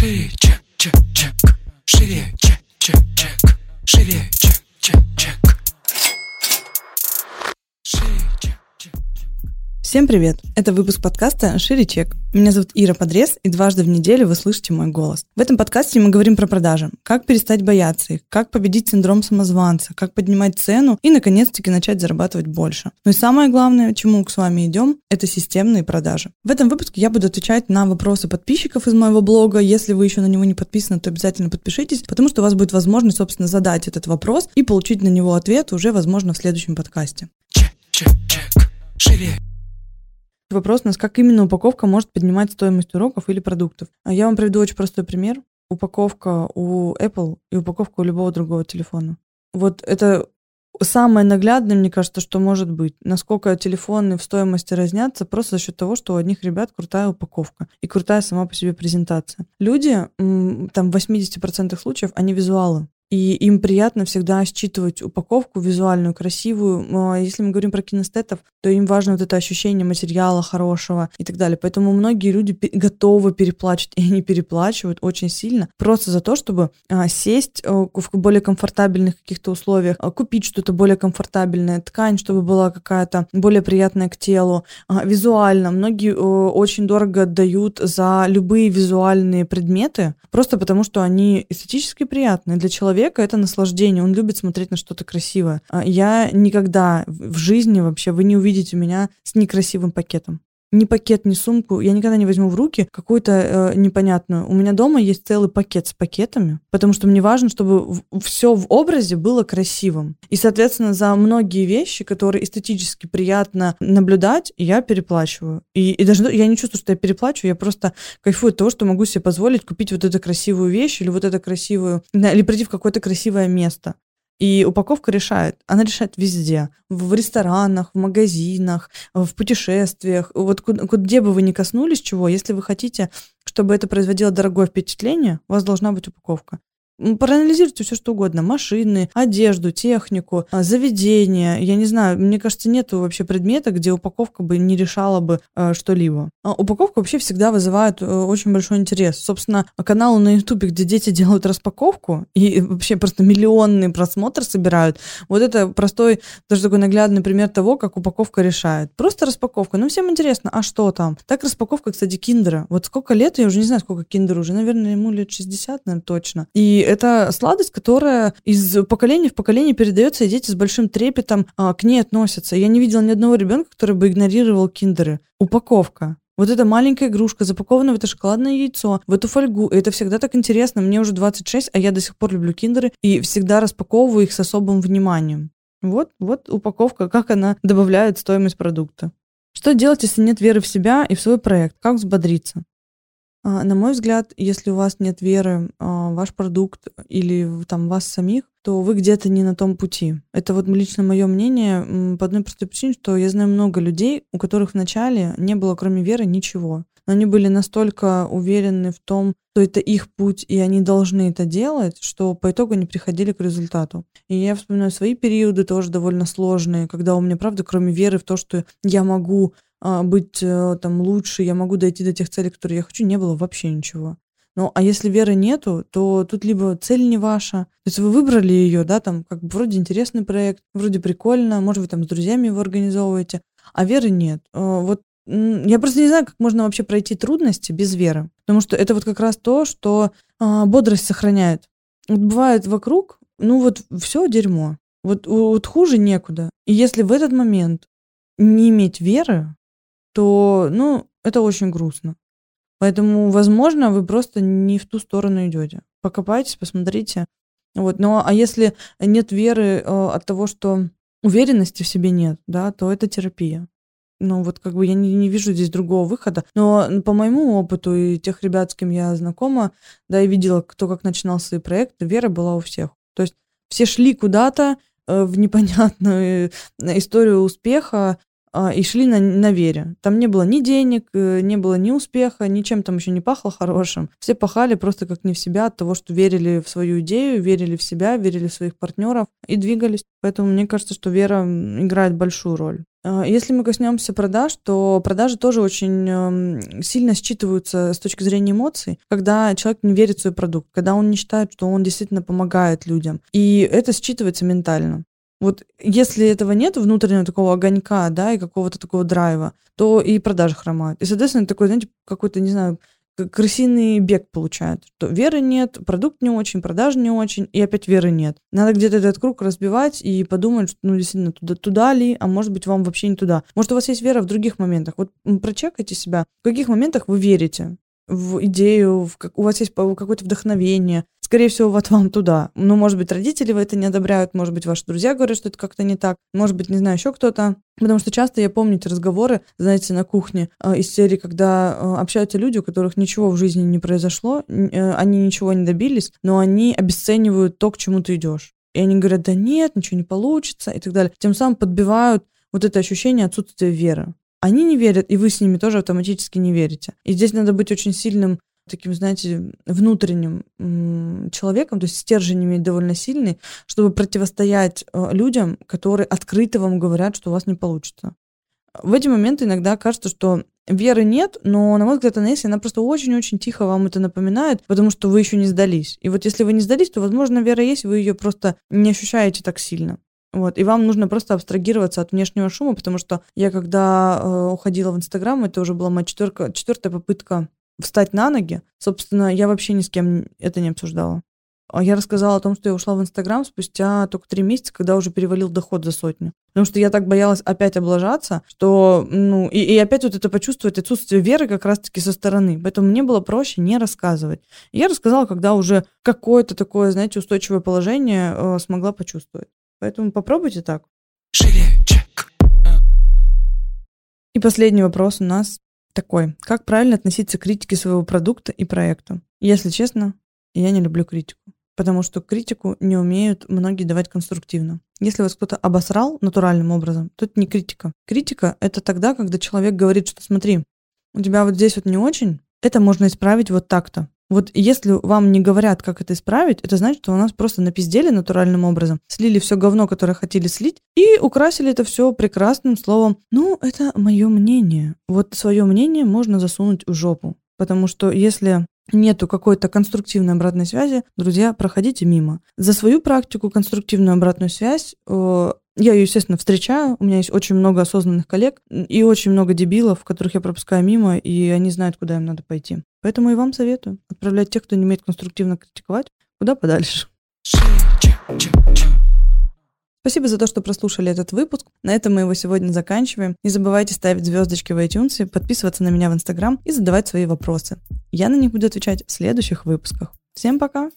Шире, чек, чек, чек. Шире, чек, чек, чек. Шире, чек, Всем привет! Это выпуск подкаста «Шире чек». Меня зовут Ира Подрез, и дважды в неделю вы слышите мой голос. В этом подкасте мы говорим про продажи, как перестать бояться их, как победить синдром самозванца, как поднимать цену и, наконец-таки, начать зарабатывать больше. Ну и самое главное, чему с вами идем, это системные продажи. В этом выпуске я буду отвечать на вопросы подписчиков из моего блога. Если вы еще на него не подписаны, то обязательно подпишитесь, потому что у вас будет возможность, собственно, задать этот вопрос и получить на него ответ уже, возможно, в следующем подкасте. Чек, чек, чек. Шире, Вопрос у нас, как именно упаковка может поднимать стоимость уроков или продуктов. А Я вам приведу очень простой пример. Упаковка у Apple и упаковка у любого другого телефона. Вот это самое наглядное, мне кажется, что может быть. Насколько телефоны в стоимости разнятся просто за счет того, что у одних ребят крутая упаковка и крутая сама по себе презентация. Люди, там в 80% случаев, они визуалы. И им приятно всегда считывать упаковку визуальную, красивую. Если мы говорим про кинестетов, то им важно вот это ощущение материала хорошего и так далее. Поэтому многие люди готовы переплачивать, и они переплачивают очень сильно, просто за то, чтобы а, сесть а, в более комфортабельных каких-то условиях, а, купить что-то более комфортабельное, ткань, чтобы была какая-то более приятная к телу. А, Визуально. Многие о, очень дорого отдают за любые визуальные предметы, просто потому что они эстетически приятные. Для человека это наслаждение, он любит смотреть на что-то красивое. А Я никогда в жизни вообще, вы не увидите меня с некрасивым пакетом. Ни пакет, ни сумку я никогда не возьму в руки какую-то э, непонятную. У меня дома есть целый пакет с пакетами, потому что мне важно, чтобы все в образе было красивым. И, соответственно, за многие вещи, которые эстетически приятно наблюдать, я переплачиваю. И, и даже я не чувствую, что я переплачиваю, я просто кайфую от того, что могу себе позволить купить вот эту красивую вещь или вот эту красивую, или прийти в какое-то красивое место. И упаковка решает. Она решает везде. В ресторанах, в магазинах, в путешествиях. Вот ку- где бы вы ни коснулись чего, если вы хотите, чтобы это производило дорогое впечатление, у вас должна быть упаковка. Проанализируйте все, что угодно. Машины, одежду, технику, а, заведения. Я не знаю, мне кажется, нету вообще предмета, где упаковка бы не решала бы э, что-либо. А упаковка вообще всегда вызывает э, очень большой интерес. Собственно, каналы на Ютубе, где дети делают распаковку и вообще просто миллионные просмотры собирают, вот это простой, даже такой наглядный пример того, как упаковка решает. Просто распаковка. Ну, всем интересно, а что там? Так распаковка, кстати, киндера. Вот сколько лет, я уже не знаю, сколько киндеру уже, наверное, ему лет 60, наверное, точно. И это сладость, которая из поколения в поколение передается, и дети с большим трепетом а, к ней относятся. Я не видела ни одного ребенка, который бы игнорировал киндеры. Упаковка. Вот эта маленькая игрушка, запакована в это шоколадное яйцо, в эту фольгу. И это всегда так интересно. Мне уже 26, а я до сих пор люблю киндеры и всегда распаковываю их с особым вниманием. Вот, вот упаковка, как она добавляет стоимость продукта. Что делать, если нет веры в себя и в свой проект? Как взбодриться? А, На мой взгляд, если у вас нет веры а, в ваш продукт или там вас самих, то вы где-то не на том пути. Это вот лично мое мнение по одной простой причине, что я знаю много людей, у которых вначале не было кроме веры ничего. Но они были настолько уверены в том, что это их путь, и они должны это делать, что по итогу они приходили к результату. И я вспоминаю свои периоды тоже довольно сложные, когда у меня, правда, кроме веры в то, что я могу быть э, там лучше, я могу дойти до тех целей, которые я хочу, не было вообще ничего. Ну, а если веры нету, то тут либо цель не ваша, то есть вы выбрали ее, да, там, как вроде интересный проект, вроде прикольно, может, вы там с друзьями его организовываете, а веры нет. Э, Вот я просто не знаю, как можно вообще пройти трудности без веры, потому что это вот как раз то, что а, бодрость сохраняет. Вот бывает вокруг, ну вот все дерьмо, вот, вот хуже некуда. И если в этот момент не иметь веры, то, ну, это очень грустно. Поэтому, возможно, вы просто не в ту сторону идете. Покопайтесь, посмотрите. Вот. Ну, а если нет веры э, от того, что уверенности в себе нет, да, то это терапия. Ну, вот как бы я не, не вижу здесь другого выхода. Но по моему опыту и тех ребят, с кем я знакома, да, и видела, кто как начинал свои проекты, вера была у всех. То есть все шли куда-то э, в непонятную э, историю успеха, и шли на, на вере. Там не было ни денег, э, не было ни успеха, ничем там еще не пахло хорошим. Все пахали просто как не в себя от того, что верили в свою идею, верили в себя, верили в своих партнеров и двигались. Поэтому мне кажется, что вера играет большую роль. А, если мы коснемся продаж, то продажи тоже очень эм, сильно считываются с точки зрения эмоций, когда человек не верит в свой продукт, когда он не считает, что он действительно помогает людям. И это считывается ментально. Вот если этого нет, внутреннего такого огонька, да, и какого-то такого драйва, то и продажи хромают. И, соответственно, такой, знаете, какой-то, не знаю, крысиный бег получают. Что веры нет, продукт не очень, продаж не очень, и опять веры нет. Надо где-то этот круг разбивать и подумать, что, ну, действительно, туда, туда ли, а может быть, вам вообще не туда. Может, у вас есть вера в других моментах. Вот прочекайте себя, в каких моментах вы верите в идею, в, как, у вас есть какое-то вдохновение, скорее всего, вот вам туда. Ну, может быть, родители вы это не одобряют, может быть, ваши друзья говорят, что это как-то не так, может быть, не знаю, еще кто-то. Потому что часто я помню эти разговоры, знаете, на кухне э, из серии, когда э, общаются люди, у которых ничего в жизни не произошло, э, они ничего не добились, но они обесценивают то, к чему ты идешь. И они говорят, да нет, ничего не получится и так далее. Тем самым подбивают вот это ощущение отсутствия веры. Они не верят, и вы с ними тоже автоматически не верите. И здесь надо быть очень сильным таким, знаете, внутренним человеком, то есть стержень иметь довольно сильный, чтобы противостоять э, людям, которые открыто вам говорят, что у вас не получится. В эти моменты иногда кажется, что веры нет, но, на мой взгляд, она есть, она просто очень-очень тихо вам это напоминает, потому что вы еще не сдались. И вот если вы не сдались, то, возможно, вера есть, вы ее просто не ощущаете так сильно. Вот, и вам нужно просто абстрагироваться от внешнего шума, потому что я, когда э, уходила в Инстаграм, это уже была моя четверка, четвертая попытка встать на ноги. Собственно, я вообще ни с кем это не обсуждала. А я рассказала о том, что я ушла в Инстаграм спустя только три месяца, когда уже перевалил доход за сотню. Потому что я так боялась опять облажаться, что, ну, и, и опять вот это почувствовать отсутствие веры как раз-таки со стороны. Поэтому мне было проще не рассказывать. И я рассказала, когда уже какое-то такое, знаете, устойчивое положение э, смогла почувствовать. Поэтому попробуйте так. И последний вопрос у нас такой. Как правильно относиться к критике своего продукта и проекта? Если честно, я не люблю критику. Потому что критику не умеют многие давать конструктивно. Если вас кто-то обосрал натуральным образом, то это не критика. Критика — это тогда, когда человек говорит, что смотри, у тебя вот здесь вот не очень, это можно исправить вот так-то. Вот если вам не говорят, как это исправить, это значит, что у нас просто напиздели натуральным образом, слили все говно, которое хотели слить, и украсили это все прекрасным словом. Ну, это мое мнение. Вот свое мнение можно засунуть в жопу. Потому что если нету какой-то конструктивной обратной связи, друзья, проходите мимо. За свою практику конструктивную обратную связь э, я ее, естественно, встречаю. У меня есть очень много осознанных коллег и очень много дебилов, которых я пропускаю мимо, и они знают, куда им надо пойти. Поэтому и вам советую отправлять тех, кто не умеет конструктивно критиковать, куда подальше. Спасибо за то, что прослушали этот выпуск. На этом мы его сегодня заканчиваем. Не забывайте ставить звездочки в iTunes, подписываться на меня в Instagram и задавать свои вопросы. Я на них буду отвечать в следующих выпусках. Всем пока!